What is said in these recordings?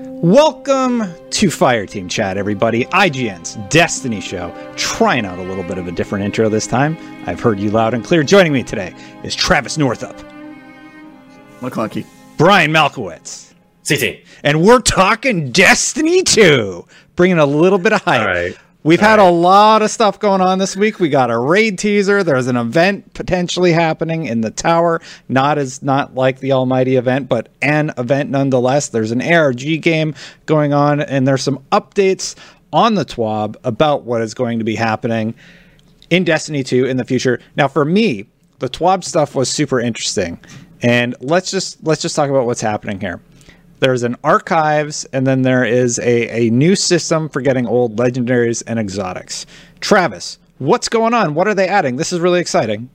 Welcome to Fireteam Chat, everybody. IGN's Destiny Show. Trying out a little bit of a different intro this time. I've heard you loud and clear. Joining me today is Travis Northup, McClunky. Brian Malkowitz, CT. and we're talking Destiny 2, bringing a little bit of hype. All right. We've had a lot of stuff going on this week. We got a raid teaser. There's an event potentially happening in the tower. Not as not like the almighty event, but an event nonetheless. There's an ARG game going on, and there's some updates on the TWAB about what is going to be happening in Destiny 2 in the future. Now, for me, the TWAB stuff was super interesting. And let's just let's just talk about what's happening here. There's an archives, and then there is a, a new system for getting old legendaries and exotics. Travis, what's going on? What are they adding? This is really exciting.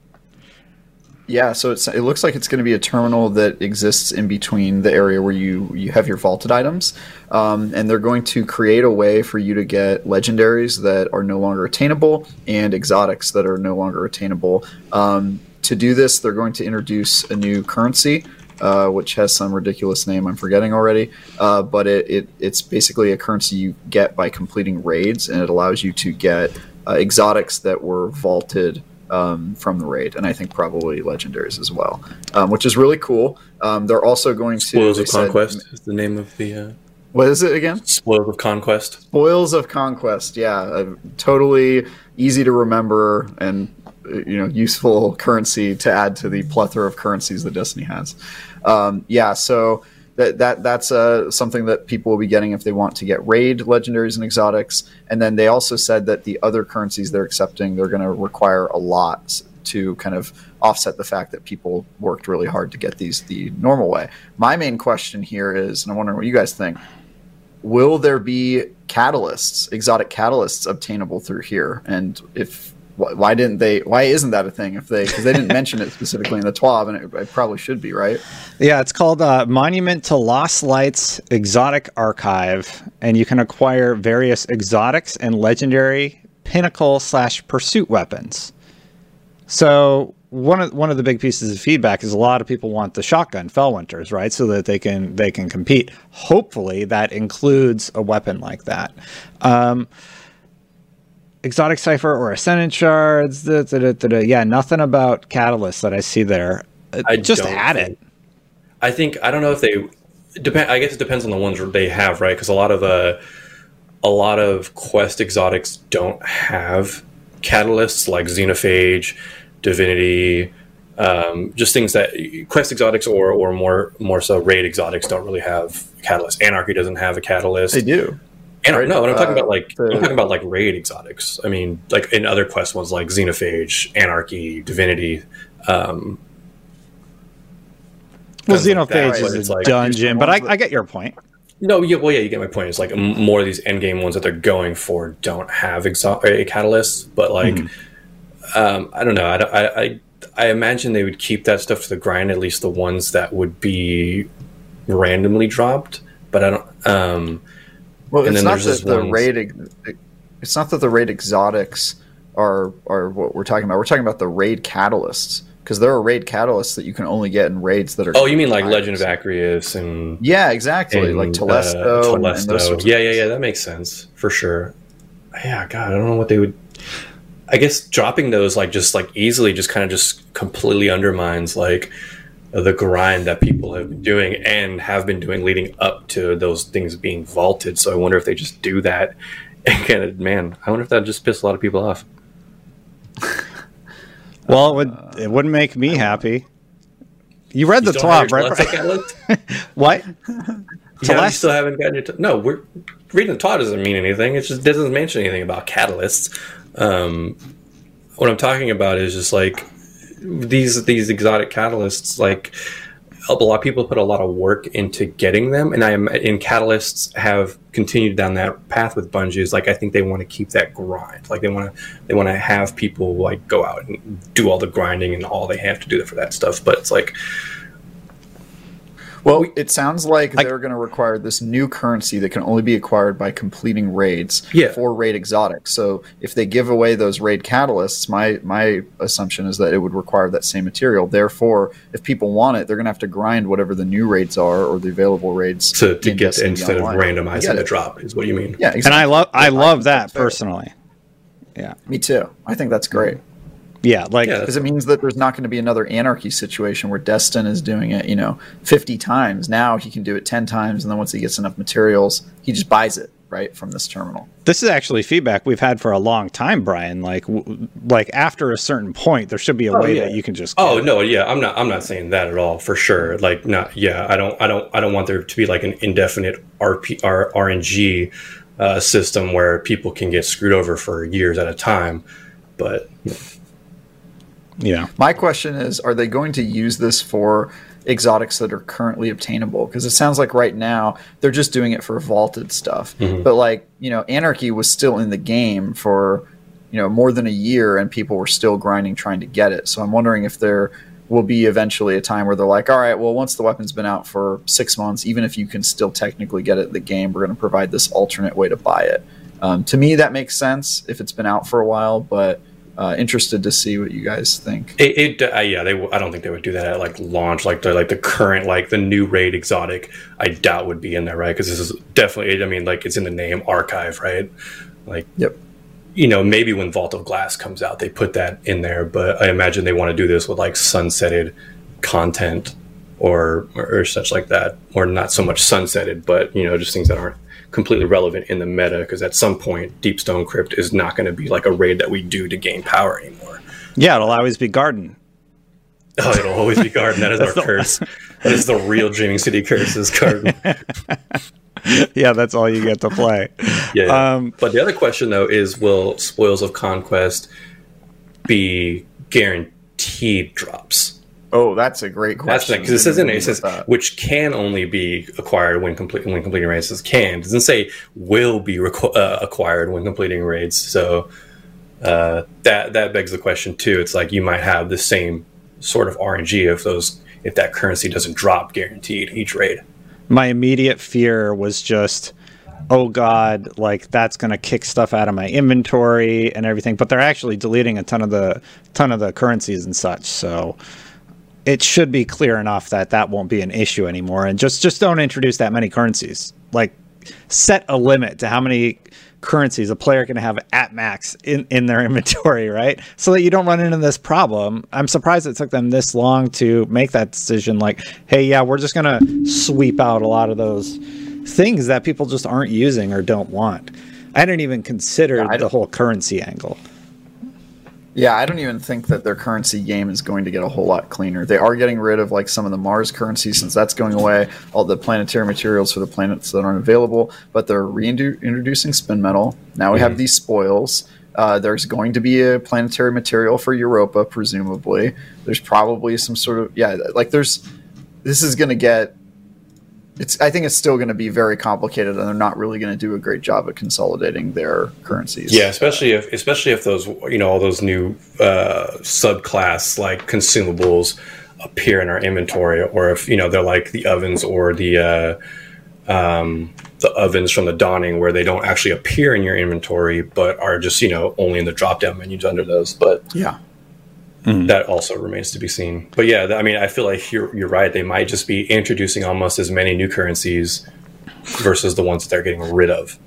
Yeah, so it looks like it's going to be a terminal that exists in between the area where you, you have your vaulted items. Um, and they're going to create a way for you to get legendaries that are no longer attainable and exotics that are no longer attainable. Um, to do this, they're going to introduce a new currency. Uh, which has some ridiculous name I'm forgetting already, uh, but it, it it's basically a currency you get by completing raids, and it allows you to get uh, exotics that were vaulted um, from the raid, and I think probably legendaries as well, um, which is really cool. Um, they're also going to Spoils of said- Conquest is the name of the uh, what is it again? Spoils of Conquest. Spoils of Conquest. Yeah, uh, totally easy to remember and you know useful currency to add to the plethora of currencies that Destiny has. Um, yeah, so that that that's uh, something that people will be getting if they want to get raid legendaries and exotics. And then they also said that the other currencies they're accepting they're going to require a lot to kind of offset the fact that people worked really hard to get these the normal way. My main question here is, and I'm wondering what you guys think will there be catalysts, exotic catalysts obtainable through here? And if why didn't they? Why isn't that a thing? If they because they didn't mention it specifically in the TWAB, and it, it probably should be right. Yeah, it's called uh, Monument to Lost Lights Exotic Archive, and you can acquire various exotics and legendary pinnacle slash pursuit weapons. So one of one of the big pieces of feedback is a lot of people want the shotgun Felwinter's, right? So that they can they can compete. Hopefully, that includes a weapon like that. Um, exotic cipher or ascendant shards. Da, da, da, da, da. Yeah, nothing about catalysts that I see there. Uh, I Just add think- it. I think I don't know if they depend. I guess it depends on the ones they have, right? Because a lot of uh, a lot of quest exotics don't have catalysts like xenophage, divinity, um, just things that quest exotics or or more more so raid exotics don't really have catalysts. Anarchy doesn't have a catalyst. They do. And Right. no, but I'm talking Uh, about like the- I'm talking about like raid exotics. I mean, like in other quest ones like Xenophage, Anarchy, Divinity. Um, Well, Kind like Xenophage is It's a like- dungeon, but I, that- I get your point. no, yeah, well, yeah, you get my point. It's like more of these end game ones that they're going for don't have exo- a catalyst, but like, um, I don't know. I, I, I I imagine they would keep that stuff to the grind. At least the ones that would be randomly dropped. But I don't. Um, Well, And it's not that the raid. It's not that the raid exotics are are what we're talking about. We're talking about the raid catalysts because there are raid catalysts that you can only get in raids that are. oh, you mean like Legend of. Acrius and Yeah, exactly. and, like uh, Telesto. those Telesto. yeah, yeah, yeah. That makes sense for sure. Yeah, God, I don't know what they would. I guess dropping those like just like easily just kind of just completely undermines like the grind that people have been doing and have been doing leading up to those things being vaulted. So I wonder if they just do that and kind of man, I wonder if that just piss a lot of people off. Well, it would it wouldn't make me happy. You read the You twelve, your right? What? You Yeah, you still haven't gotten your. T- no, we're reading the Todd doesn't mean anything. It just doesn't mention anything about catalysts. Um, what I'm talking about is just like these these exotic catalysts. Like a lot of people put a lot of work into getting them, and I am in catalysts have continued down that path with Bungie. Is like I think they want to keep that grind. Like they want to they want to have people like go out and do all the grinding and all they have to do for that stuff. But it's like Well, it sounds like they're going to require this new currency that can only be acquired by completing raids Yeah. for raid exotics. So if they give away those raid catalysts, my my assumption is that it would require that same material. Therefore, if people want it, they're going to have to grind whatever the new raids are or the available raids to, to in get Destiny instead of randomizing Get the drop is what you mean. Yeah, exactly. and I love I love that personally. Yeah, Me too. I think that's great. Yeah, like Yeah, because it means that there's not going to be another anarchy situation where Destin is doing it, you know, 50 times. Now he can do it 10 times, and then once he gets enough materials, he just buys it right from this terminal. this is actually feedback we've had for a long time, Brian. Like, w- like after a certain point, there should be a Oh, way yeah. that you can just. Oh no, yeah, I'm not. I'm not saying that at all for sure. Like, not. Yeah, I don't. I don't. I don't want there to be like an indefinite RP R, RNG uh, system where people can get screwed over for years at a time. But yeah. My question is are they going to use this for exotics that are currently obtainable? Because it sounds like right now they're just doing it for vaulted stuff. But, like, you know, Anarchy was still in the game for, you know, more than a year and people were still grinding trying to get it. So I'm wondering if there will be eventually a time where they're like, all right, well, once the weapon's been out for six months, even if you can still technically get it in the game, we're going to provide this alternate way to buy it. Um, to me, that makes sense if it's been out for a while, but uh, interested to see what you guys think. it, it uh, yeah, they. I don't think they would do that at like launch. Like the like the current like the new raid exotic. I doubt would be in there, right? Because this is definitely. I mean, like it's in the name archive, right? Like Yep. you know, maybe when Vault of Glass comes out, they put that in there. But I imagine they want to do this with like sunsetted content or, or or such like that, or not so much sunsetted, but you know, just things that aren't completely relevant in the meta. Because at some point, Deep Stone Crypt is not going to be like a raid that we do to gain power anymore. Yeah, it'll always be garden. Oh, it'll always be garden. That is our curse. That is the real Dreaming City curse. Is garden. yeah, that's all you get to play. Yeah. Um, but the other question though is, will Spoils of Conquest be guaranteed drops? Oh, that's a great question. because it says in it, it says that. which can only be acquired when complete when completing raids. It says can it doesn't say will be requ- uh, acquired when completing raids. So uh, that that begs the question too. It's like you might have the same sort of RNG if those if that currency doesn't drop guaranteed each raid. my immediate fear was just oh god like that's going to kick stuff out of my inventory and everything but they're actually deleting a ton of the ton of the currencies and such so it should be clear enough that that won't be an issue anymore and just just don't introduce that many currencies like set a limit to how many currencies a player can have at max in, in their inventory, right? So that you don't run into this problem. I'm surprised it took them this long to make that decision. Like, hey, yeah, we're just going to sweep out a lot of those things that people just aren't using or don't want. I didn't even consider I the whole currency angle. Yeah, I don't even think that their currency game is going to get a whole lot cleaner. They are getting rid of like some of the Mars currency since that's going away, all the planetary materials for the planets that aren't available, but they're reintroducing spin metal. Now we have these spoils. Uh, there's going to be a planetary material for Europa, presumably. There's probably some sort of yeah, like there's this is going to get it's I think it's still going to be very complicated and they're not really going to do a great job at consolidating their currencies. Yeah, especially if especially if those you know all those new uh, subclass like consumables appear in our inventory, or if you know they're like the ovens or the uh, um, the ovens from the dawning, where they don't actually appear in your inventory, but are just you know only in the drop down menus under those. But Yeah. Mm-hmm. that also remains to be seen. But yeah, I mean, I feel like you're you're right. They might just be introducing almost as many new currencies versus the ones that they're getting rid of.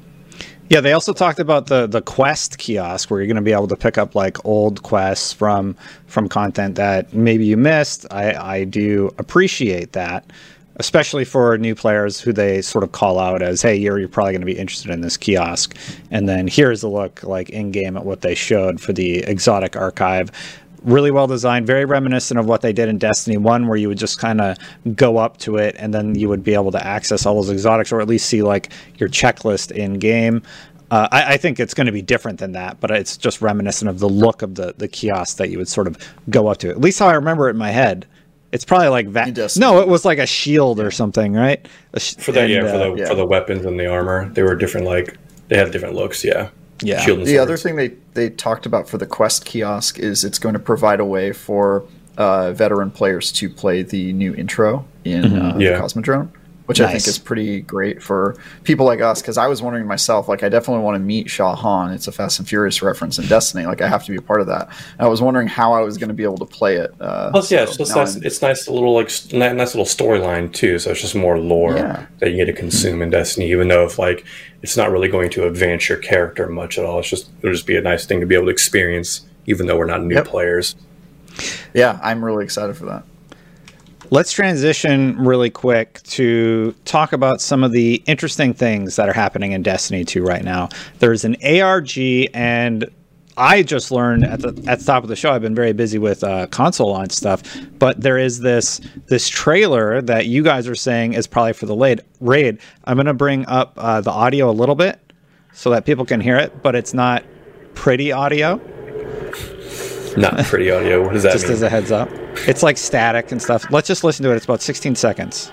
Yeah, they also talked about the the quest kiosk where you're going to be able to pick up like old quests from from content that maybe you missed. I I do appreciate that, especially for new players who they sort of call out as, "Hey, you're you're probably going to be interested in this kiosk." And then here's a look like in game at what they showed for the exotic archive. Really well designed, very reminiscent of what they did in Destiny 1, where you would just kind of go up to it and then you would be able to access all those exotics or at least see like your checklist in game. Uh, I, I, think it's going to be different than that, but it's just reminiscent of the look of the, the kiosk that you would sort of go up to. At least how I remember it in my head. It's probably like that. No, it was like a shield or something, right? Sh- for that, and, yeah, for the uh, yeah. for the weapons and the armor, they were different. Like they had different looks. Yeah, yeah. the other thing they they talked about for the quest kiosk is it's going to provide a way for uh, veteran players to play the new intro in mm-hmm. uh, yeah. Cosmodrome which nice. I think is pretty great for people like us. Because I was wondering myself, like, I definitely want to meet Shaw Han. It's a Fast and Furious reference in Destiny. Like, I have to be a part of that. And I was wondering how I was going to be able to play it. Uh, Plus, yeah, so it's, nice, it's nice, little like nice little storyline too. So it's just more lore yeah. that you get to consume in Destiny, even though if like it's not really going to advance your character much at all. It's just it'll just be a nice thing to be able to experience, even though we're not new yep. players. Yeah, I'm really excited for that. Let's transition really quick to talk about some of the interesting things that are happening in Destiny 2 right now. There's an ARG, and I just learned at the at the top of the show. I've been very busy with uh, console launch stuff, but there is this this trailer that you guys are saying is probably for the raid. Raid. I'm going to bring up uh, the audio a little bit so that people can hear it, but it's not pretty audio. Not pretty audio. What does that just mean? as a heads up. It's like static and stuff. Let's just listen to it. It's about 16 seconds.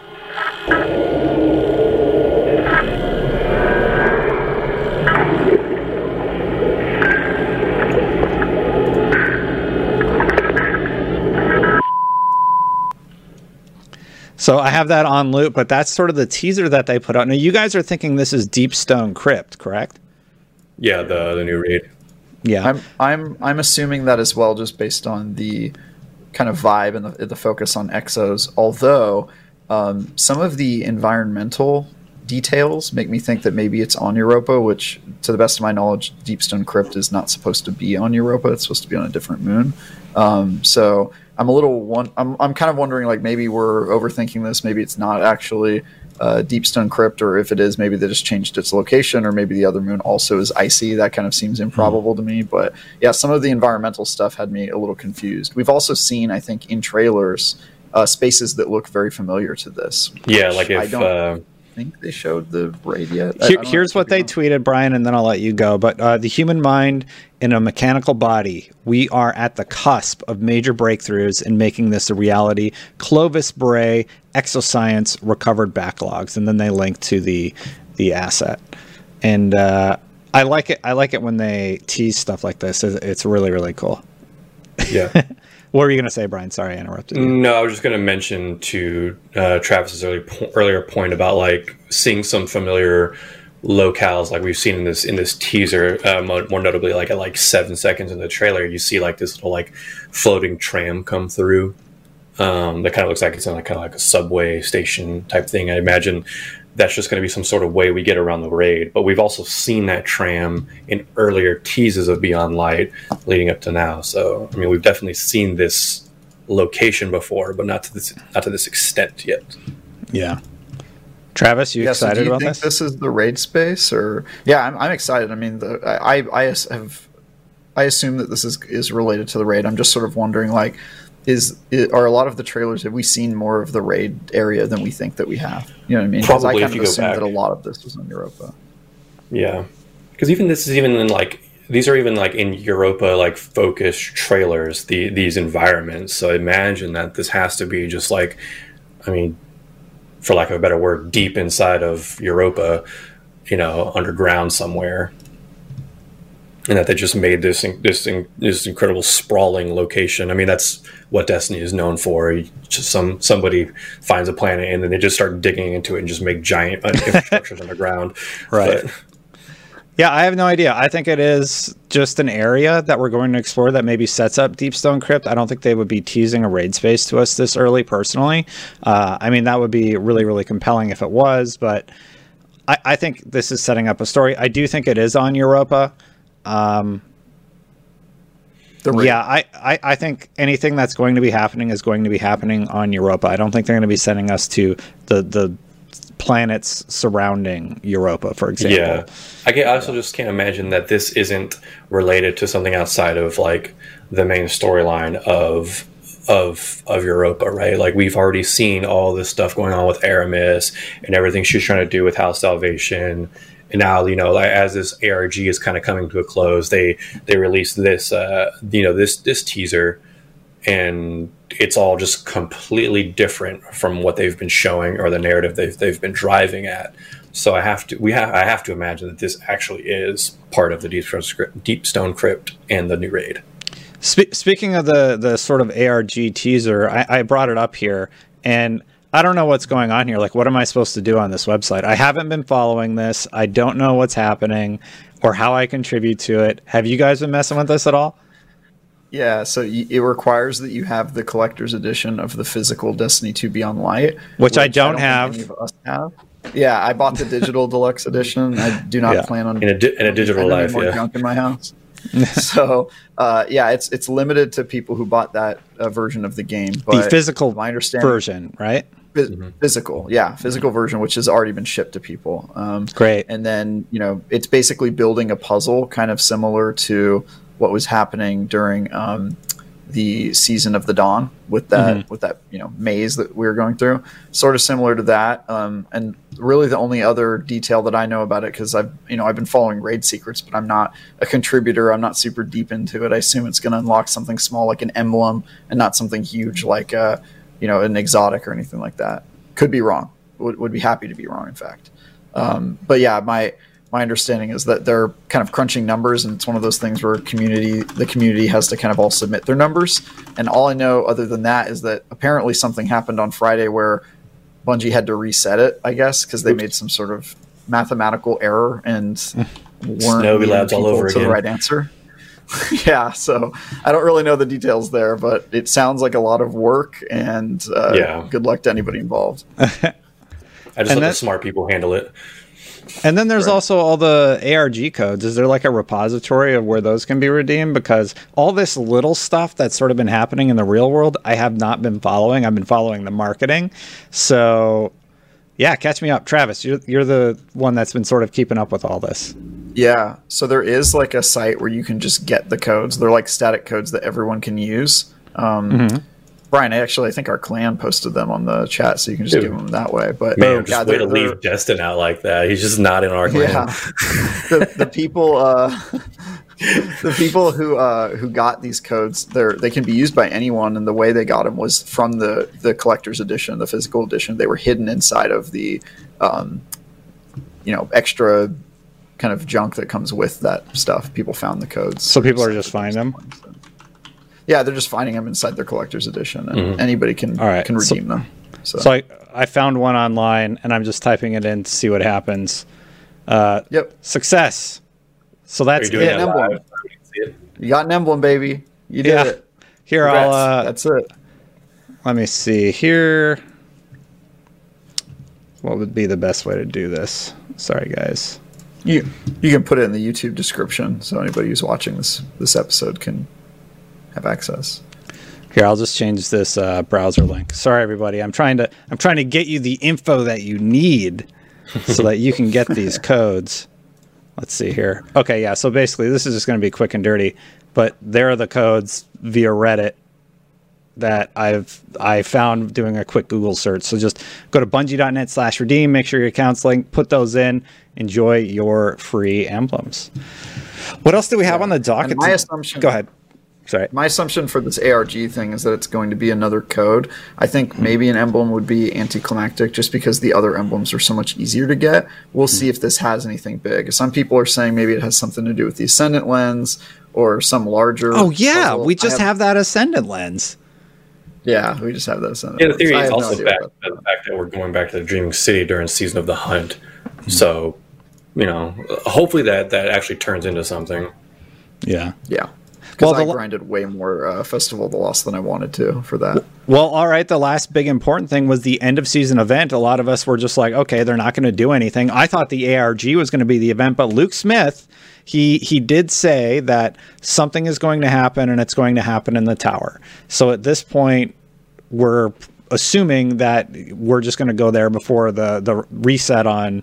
So I have that on loop, but that's sort of the teaser that they put out. Now you guys are thinking this is Deep Stone Crypt, correct? Yeah, the the new raid. Yeah, I'm I'm I'm assuming that as well, just based on the kind of vibe and the, the focus on exos. Although um, some of the environmental details make me think that maybe it's on Europa, which, to the best of my knowledge, Deepstone Crypt is not supposed to be on Europa. It's supposed to be on a different moon. Um, so I'm a little one. I'm I'm kind of wondering like maybe we're overthinking this. Maybe it's not actually uh, Deepstone Crypt, or if it is, maybe they just changed its location, or maybe the other moon also is icy. That kind of seems improbable mm. to me. But yeah, some of the environmental stuff had me a little confused. We've also seen, I think, in trailers, uh, spaces that look very familiar to this. Yeah, like if. I think they showed the raid yet. Here, here's what they tweeted, Brian, and then I'll let you go. But uh, the human mind in a mechanical body, we are at the cusp of major breakthroughs in making this a reality. Clovis Bray exoscience recovered backlogs, and then they link to the the asset. And uh, I like it. I like it when they tease stuff like this. It's really really cool. Yeah. what were you going to say, Brian? Sorry, I interrupted you. No, I was just going to mention to uh, Travis's early po- earlier point about like seeing some familiar locales like we've seen in this in this teaser uh, more, notably like at like seven seconds in the trailer you see like this little like floating tram come through um, that kind of looks like it's in like kind of like a subway station type thing. I imagine that's just going to be some sort of way we get around the raid. But we've also seen that tram in earlier teases of Beyond Light leading up to now. So I mean, we've definitely seen this location before, but not to this not to this extent yet. Yeah. Travis, you yeah, excited so do you about think this? This is the raid space, or yeah, I'm, I'm excited. I mean, the, I I have I assume that this is is related to the raid. I'm just sort of wondering, like, is, are a lot of the trailers have we seen more of the raid area than we think that we have? You know what I mean? Probably I kind of assume that a lot of this was in Europa. Yeah, because even this is even in like these are even like in Europa like focused trailers. The these environments. So imagine that this has to be just like, I mean, for lack of a better word, deep inside of Europa, you know, underground somewhere and that they just made this this this incredible sprawling location. I mean, that's what Destiny is known for. You just some somebody finds a planet and then they just start digging into it and just make giant infrastructures underground. Right. But, yeah, I have no idea. I think it is just an area that we're going to explore that maybe sets up Deepstone Crypt. I don't think they would be teasing a raid space to us this early, personally. Uh, I mean, that would be really, really compelling if it was, but I, I think this is setting up a story. I do think it is on Europa. Um, yeah, I, I, I, think anything that's going to be happening is going to be happening on Europa. I don't think they're going to be sending us to the the planets surrounding Europa, for example. Yeah, I, can, I also just can't imagine that this isn't related to something outside of like the main storyline of of of Europa, right? Like we've already seen all this stuff going on with Eramis and everything she's trying to do with House Salvation. And now, you know, as this ARG is kind of coming to a close, they they released this, uh, you know, this this teaser, and it's all just completely different from what they've been showing or the narrative they've they've been driving at. So I have to we have I have to imagine that this actually is part of the Deep Stone, script, Deep Stone Crypt and the new raid. Spe- speaking of the the sort of ARG teaser, I, I brought it up here, and I don't know what's going on here. Like, what am I supposed to do on this website? I haven't been following this. I don't know what's happening or how I contribute to it. Have you guys been messing with this at all? Yeah, so it requires that you have the collector's edition of the physical Destiny 2 Beyond Light, Which I don't think have. any of us have. Yeah, I bought the digital deluxe edition. I do not Yeah. plan on In a di- in a digital life, more yeah. junk in my house. so uh, yeah, it's it's limited to people who bought that uh, version of the game. But the physical my understanding, version, right? Phys- physical, yeah, physical version, which has already been shipped to people. Um, Great. and then you know it's basically building a puzzle, kind of similar to what was happening during um, the season of the dawn with that Mm-hmm. with that you know maze that we were going through. Sort of similar to that, um, and really the only other detail that I know about it because I've you know I've been following raid secrets, but I'm not a contributor. I'm not super deep into it. I assume it's going to unlock something small like an emblem and not something huge like uh, you know an exotic or anything like that. Could be wrong. Would, would be happy to be wrong. In fact, um, but yeah, my my understanding is that they're kind of crunching numbers, and it's one of those things where community the community has to kind of all submit their numbers. And all I know, other than that, is that apparently something happened on Friday where Bungie had to reset it. I guess because they made some sort of mathematical error and weren't Snowy Labs all over to the right answer. yeah, so I don't really know the details there, but it sounds like a lot of work, and uh, Yeah. good luck to anybody involved. I just And let that- the smart people handle it. And then there's Right. also all the ARG codes. Is there like a repository of where those can be redeemed? Because all this little stuff that's sort of been happening in the real world, I have not been following. I've been following the marketing. So, yeah, catch me up, Travis. You're you're the one that's been sort of keeping up with all this. Yeah, so there is like a site where you can just get the codes. They're like static codes that everyone can use. Um, Mm-hmm. Brian, I actually I think our clan posted them on the chat, so you can just Dude. give them that way. But Man, yeah, just way they're- to leave Destin out like that. He's just not in our clan. yeah, the, the people uh, the people who uh, who got these codes, they're they can be used by anyone, and the way they got them was from the the collector's edition, the physical edition. They were hidden inside of the um, you know extra kind of junk that comes with that stuff. People found the codes, So people are just finding them? Yeah, they're just finding them inside their collector's edition, and Mhm. anybody can right, can so- redeem them. So, So I I found one online, and I'm just typing it in to see what happens. Uh, yep, success. So that's it. that emblem. live? I can see it. you got an emblem, baby. You did Yeah. it. Here, Congrats. I'll uh, That's it. Let me see here. What would be the best way to do this? Sorry, guys. You you can put it in the YouTube description, so anybody who's watching this this episode can have access. Here, I'll just change this uh, browser link. Sorry, everybody. I'm trying to I'm trying to get you the info that you need so that you can get these codes. Let's see here. Okay, yeah. So basically, this is just going to be quick and dirty, but there are the codes via Reddit that I've I found doing a quick Google search. So just go to bungie.net slash redeem, make sure your account's linked, put those in, enjoy your free emblems. What else do we have on the docket? And my assumption- Go ahead. Sorry. My assumption for this ARG thing is that it's going to be another code. I think hmm. maybe an emblem would be anticlimactic just because the other emblems are so much easier to get. We'll hmm. see if this has anything big. Some people are saying maybe it has something to do with the Ascendant lens or some larger. Oh yeah, puzzle. we just have, that ascendant lens. Yeah, we just have that Ascendant Yeah, the lens. theory is have no also back, about the fact that we're going back to the Dreaming City during season of the hunt. Hmm. So, you know, hopefully that that actually turns into something. Yeah. Yeah. Because Well, I grinded way more uh, Festival of the Lost than I wanted to for that. Well, all right. The last big important thing was the end of season event. A lot of us were just like, okay, they're not going to do anything. I thought the ARG was going to be the event, but Luke Smith, he he did say that something is going to happen and it's going to happen in the tower. So at this point, we're assuming that we're just going to go there before the the reset on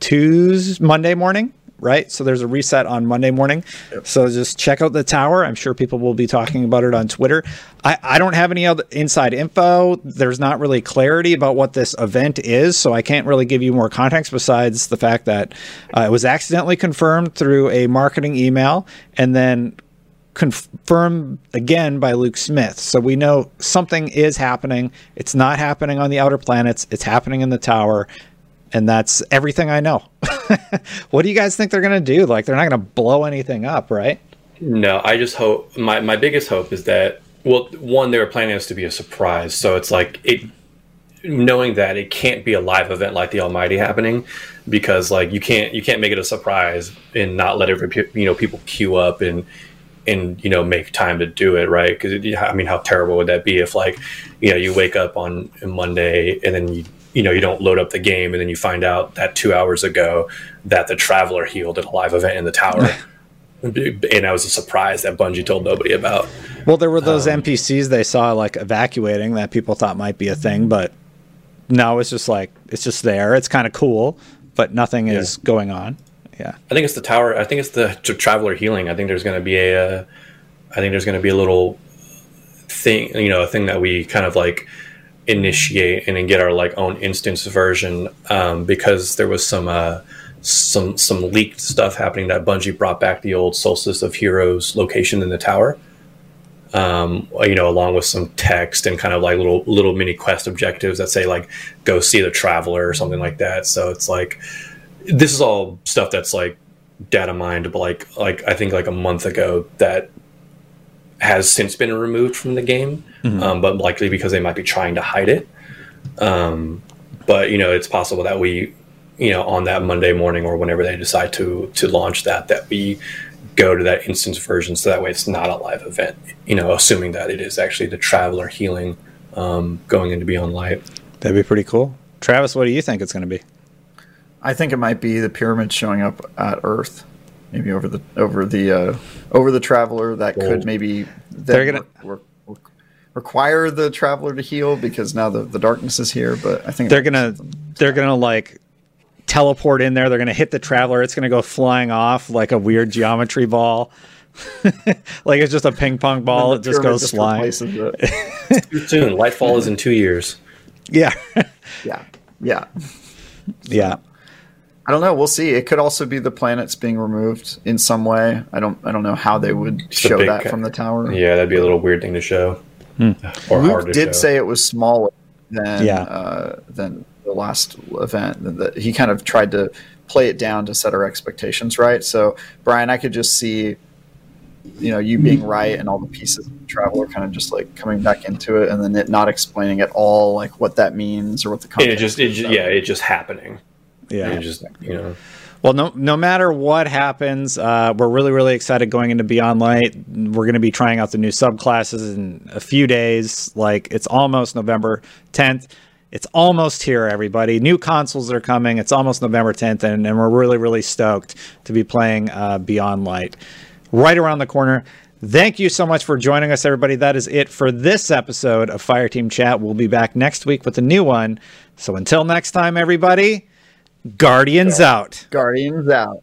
Tuesday, Monday morning, right? So there's a reset on Monday morning. So just check out the tower. I'm sure people will be talking about it on Twitter. I, I don't have any other inside info. There's not really clarity about what this event is, so I can't really give you more context besides the fact that uh, it was accidentally confirmed through a marketing email and then confirmed again by Luke Smith. So we know something is happening. It's not happening on the outer planets, it's happening in the tower. And that's everything I know. what do you guys think they're going to do? Like, they're not going to blow anything up, right? No, I just hope my, my biggest hope is that well, one they were planning this to be a surprise, so it's like it knowing that it can't be a live event like the Almighty happening because like you can't you can't make it a surprise and not let every you know people queue up and and you know make time to do it right because I mean how terrible would that be if like you know you wake up on Monday and then you you know you don't load up the game and then you find out that two hours ago that the traveler healed at a live event in the tower and that was a surprise that Bungie told nobody about. Well, there were those um, NPCs they saw like evacuating that people thought might be a thing, but no, it's just like it's just there. It's kind of cool, but nothing yeah. is going on. Yeah, I think it's the tower. I think it's the traveler healing. I think there's going to be a. Uh, I think there's going to be a little thing, you know, a thing that we kind of like initiate and then get our like own instance version um, because there was some uh, some some leaked stuff happening that Bungie brought back the old Solstice of Heroes location in the tower. Um, you know, along with some text and kind of like little little mini quest objectives that say like go see the traveler or something like that. So it's like this is all stuff that's like data mined, but like like I think like a month ago that has since been removed from the game, mm-hmm. um, but likely because they might be trying to hide it. Um, but you know, it's possible that we you know on that Monday morning or whenever they decide to to launch that that we go to that instance version so that way it's not a live event you know assuming that it is actually the traveler healing um, going into beyond light that'd be pretty cool travis what do you think it's going to be i think it might be the pyramid showing up at earth maybe over the over the uh, over the traveler that could maybe they're gonna work, work, require the traveler to heal because now the, the darkness is here but i think they're gonna they're gonna like teleport in there. They're going to hit the traveler. It's going to go flying off like a weird geometry ball. like it's just a ping pong ball. It just goes just flying. It. too soon. Lightfall is in two years. Yeah. yeah. Yeah. Yeah. I don't know. We'll see. It could also be the planets being removed in some way. I don't. I don't know how they would it's show that ca- from the tower. Yeah, that'd be a little weird thing to show. Hmm. Or Luke did show. say it was smaller than yeah. uh, than the last event. That he kind of tried to play it down to set our expectations right. So Brian, I could just see, you know, you being right and all the pieces of the traveler kind of just like coming back into it, and then it not explaining at all like what that means or what the context. It just, it just yeah, it just happening. Yeah, it just you know. Well, no, no matter what happens, uh, we're really, really excited going into Beyond Light. We're going to be trying out the new subclasses in a few days. Like it's almost November 10th. It's almost here, everybody. New consoles are coming. It's almost November 10th, and, and we're really, really stoked to be playing uh, Beyond Light right around the corner. Thank you so much for joining us, everybody. That is it for this episode of Fireteam Chat. We'll be back next week with a new one. So until next time, everybody, Guardians out. Guardians out.